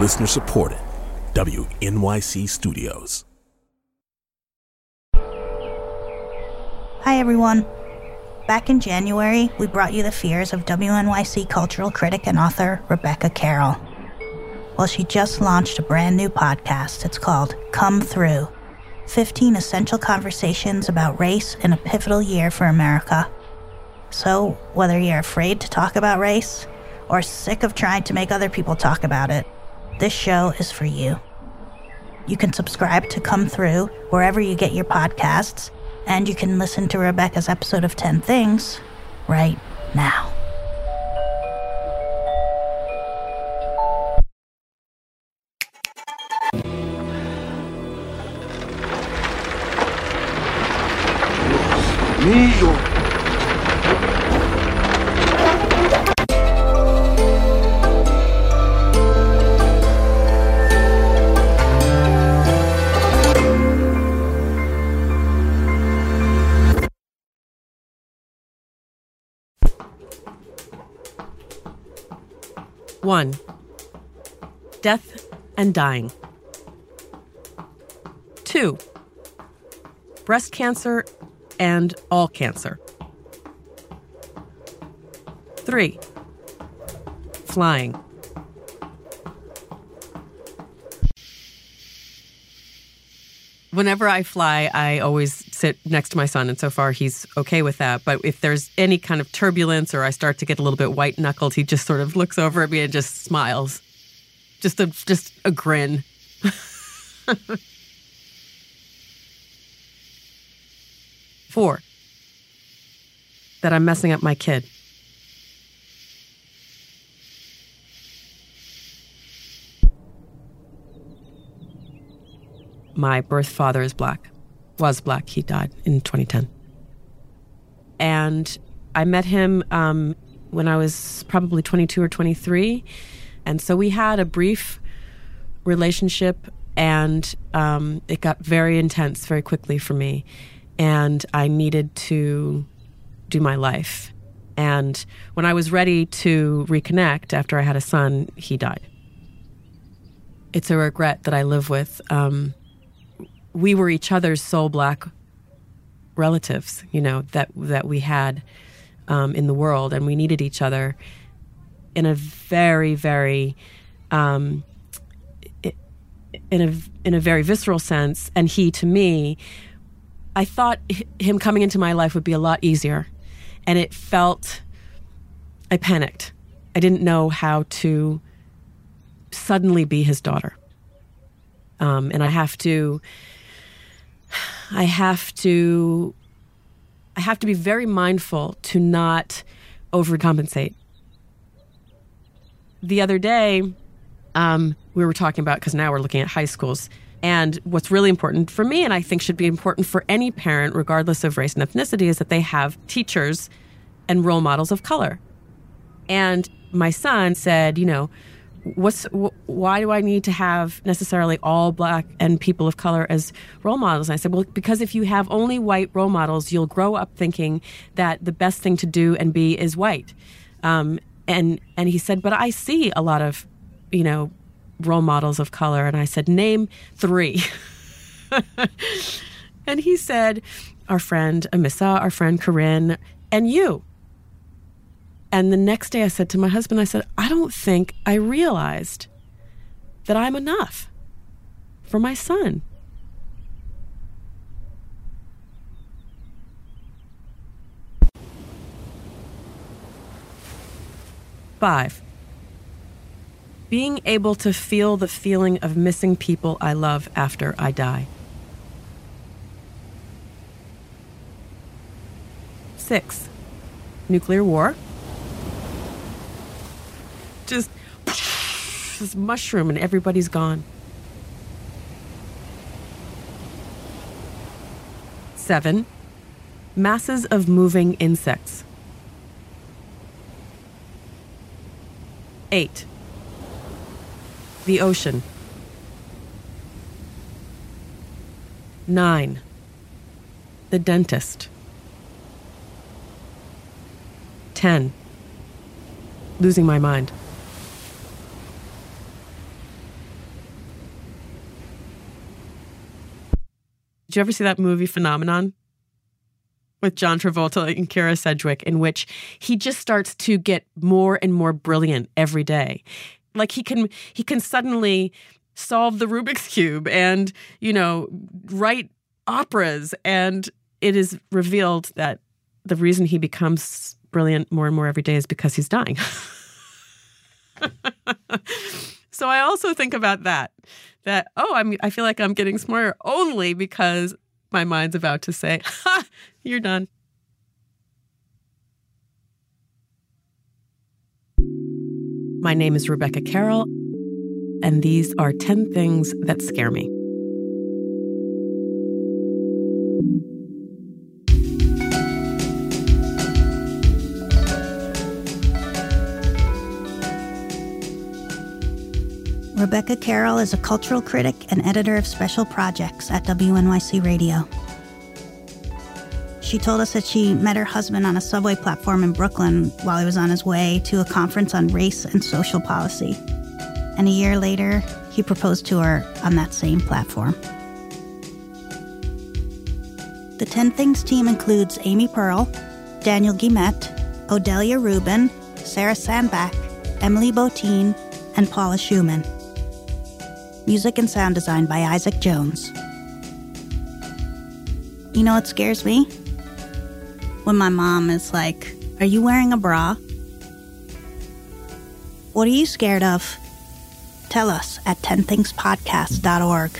Listener supported. WNYC Studios. Hi, everyone. Back in January, we brought you the fears of WNYC cultural critic and author Rebecca Carroll. Well, she just launched a brand new podcast. It's called Come Through 15 Essential Conversations about Race in a Pivotal Year for America. So, whether you're afraid to talk about race or sick of trying to make other people talk about it, this show is for you. You can subscribe to Come Through wherever you get your podcasts and you can listen to Rebecca's episode of 10 Things right now. One, death and dying. Two, breast cancer and all cancer. Three, flying. Whenever I fly, I always sit next to my son, and so far he's okay with that. But if there's any kind of turbulence or I start to get a little bit white knuckled, he just sort of looks over at me and just smiles, just a just a grin. Four, that I'm messing up my kid. My birth father is black, was black. He died in 2010. And I met him um, when I was probably 22 or 23. And so we had a brief relationship, and um, it got very intense very quickly for me. And I needed to do my life. And when I was ready to reconnect after I had a son, he died. It's a regret that I live with. Um, we were each other's sole black relatives, you know, that that we had um, in the world, and we needed each other in a very, very, um, in a in a very visceral sense. And he to me, I thought him coming into my life would be a lot easier, and it felt. I panicked. I didn't know how to suddenly be his daughter, um, and I have to I have to I have to be very mindful to not overcompensate. The other day, um, we were talking about because now we're looking at high schools. And what's really important for me, and I think should be important for any parent, regardless of race and ethnicity, is that they have teachers and role models of color. And my son said, you know, what's wh- why do I need to have necessarily all black and people of color as role models? And I said, well, because if you have only white role models, you'll grow up thinking that the best thing to do and be is white. Um, and and he said, but I see a lot of, you know, role models of color. And I said, name three. and he said, our friend Amissa, our friend Corinne, and you. And the next day I said to my husband, I said, I don't think I realized that I'm enough for my son. Five, being able to feel the feeling of missing people I love after I die. Six, nuclear war just this mushroom and everybody's gone. Seven, masses of moving insects. Eight, the ocean. Nine, the dentist. 10. Losing my mind. Did you ever see that movie Phenomenon? With John Travolta and Kyra Sedgwick, in which he just starts to get more and more brilliant every day. Like he can he can suddenly solve the Rubik's Cube and, you know, write operas. And it is revealed that the reason he becomes brilliant more and more every day is because he's dying. so I also think about that. That oh, I'm I feel like I'm getting smarter only because my mind's about to say, "Ha, you're done." My name is Rebecca Carroll, and these are 10 things that scare me. Rebecca Carroll is a cultural critic and editor of special projects at WNYC Radio. She told us that she met her husband on a subway platform in Brooklyn while he was on his way to a conference on race and social policy. And a year later, he proposed to her on that same platform. The 10 Things team includes Amy Pearl, Daniel Guillemette, Odelia Rubin, Sarah Sandbach, Emily Botein, and Paula Schumann music and sound design by Isaac Jones. You know what scares me? When my mom is like, Are you wearing a bra? What are you scared of? Tell us at 10thingspodcast.org.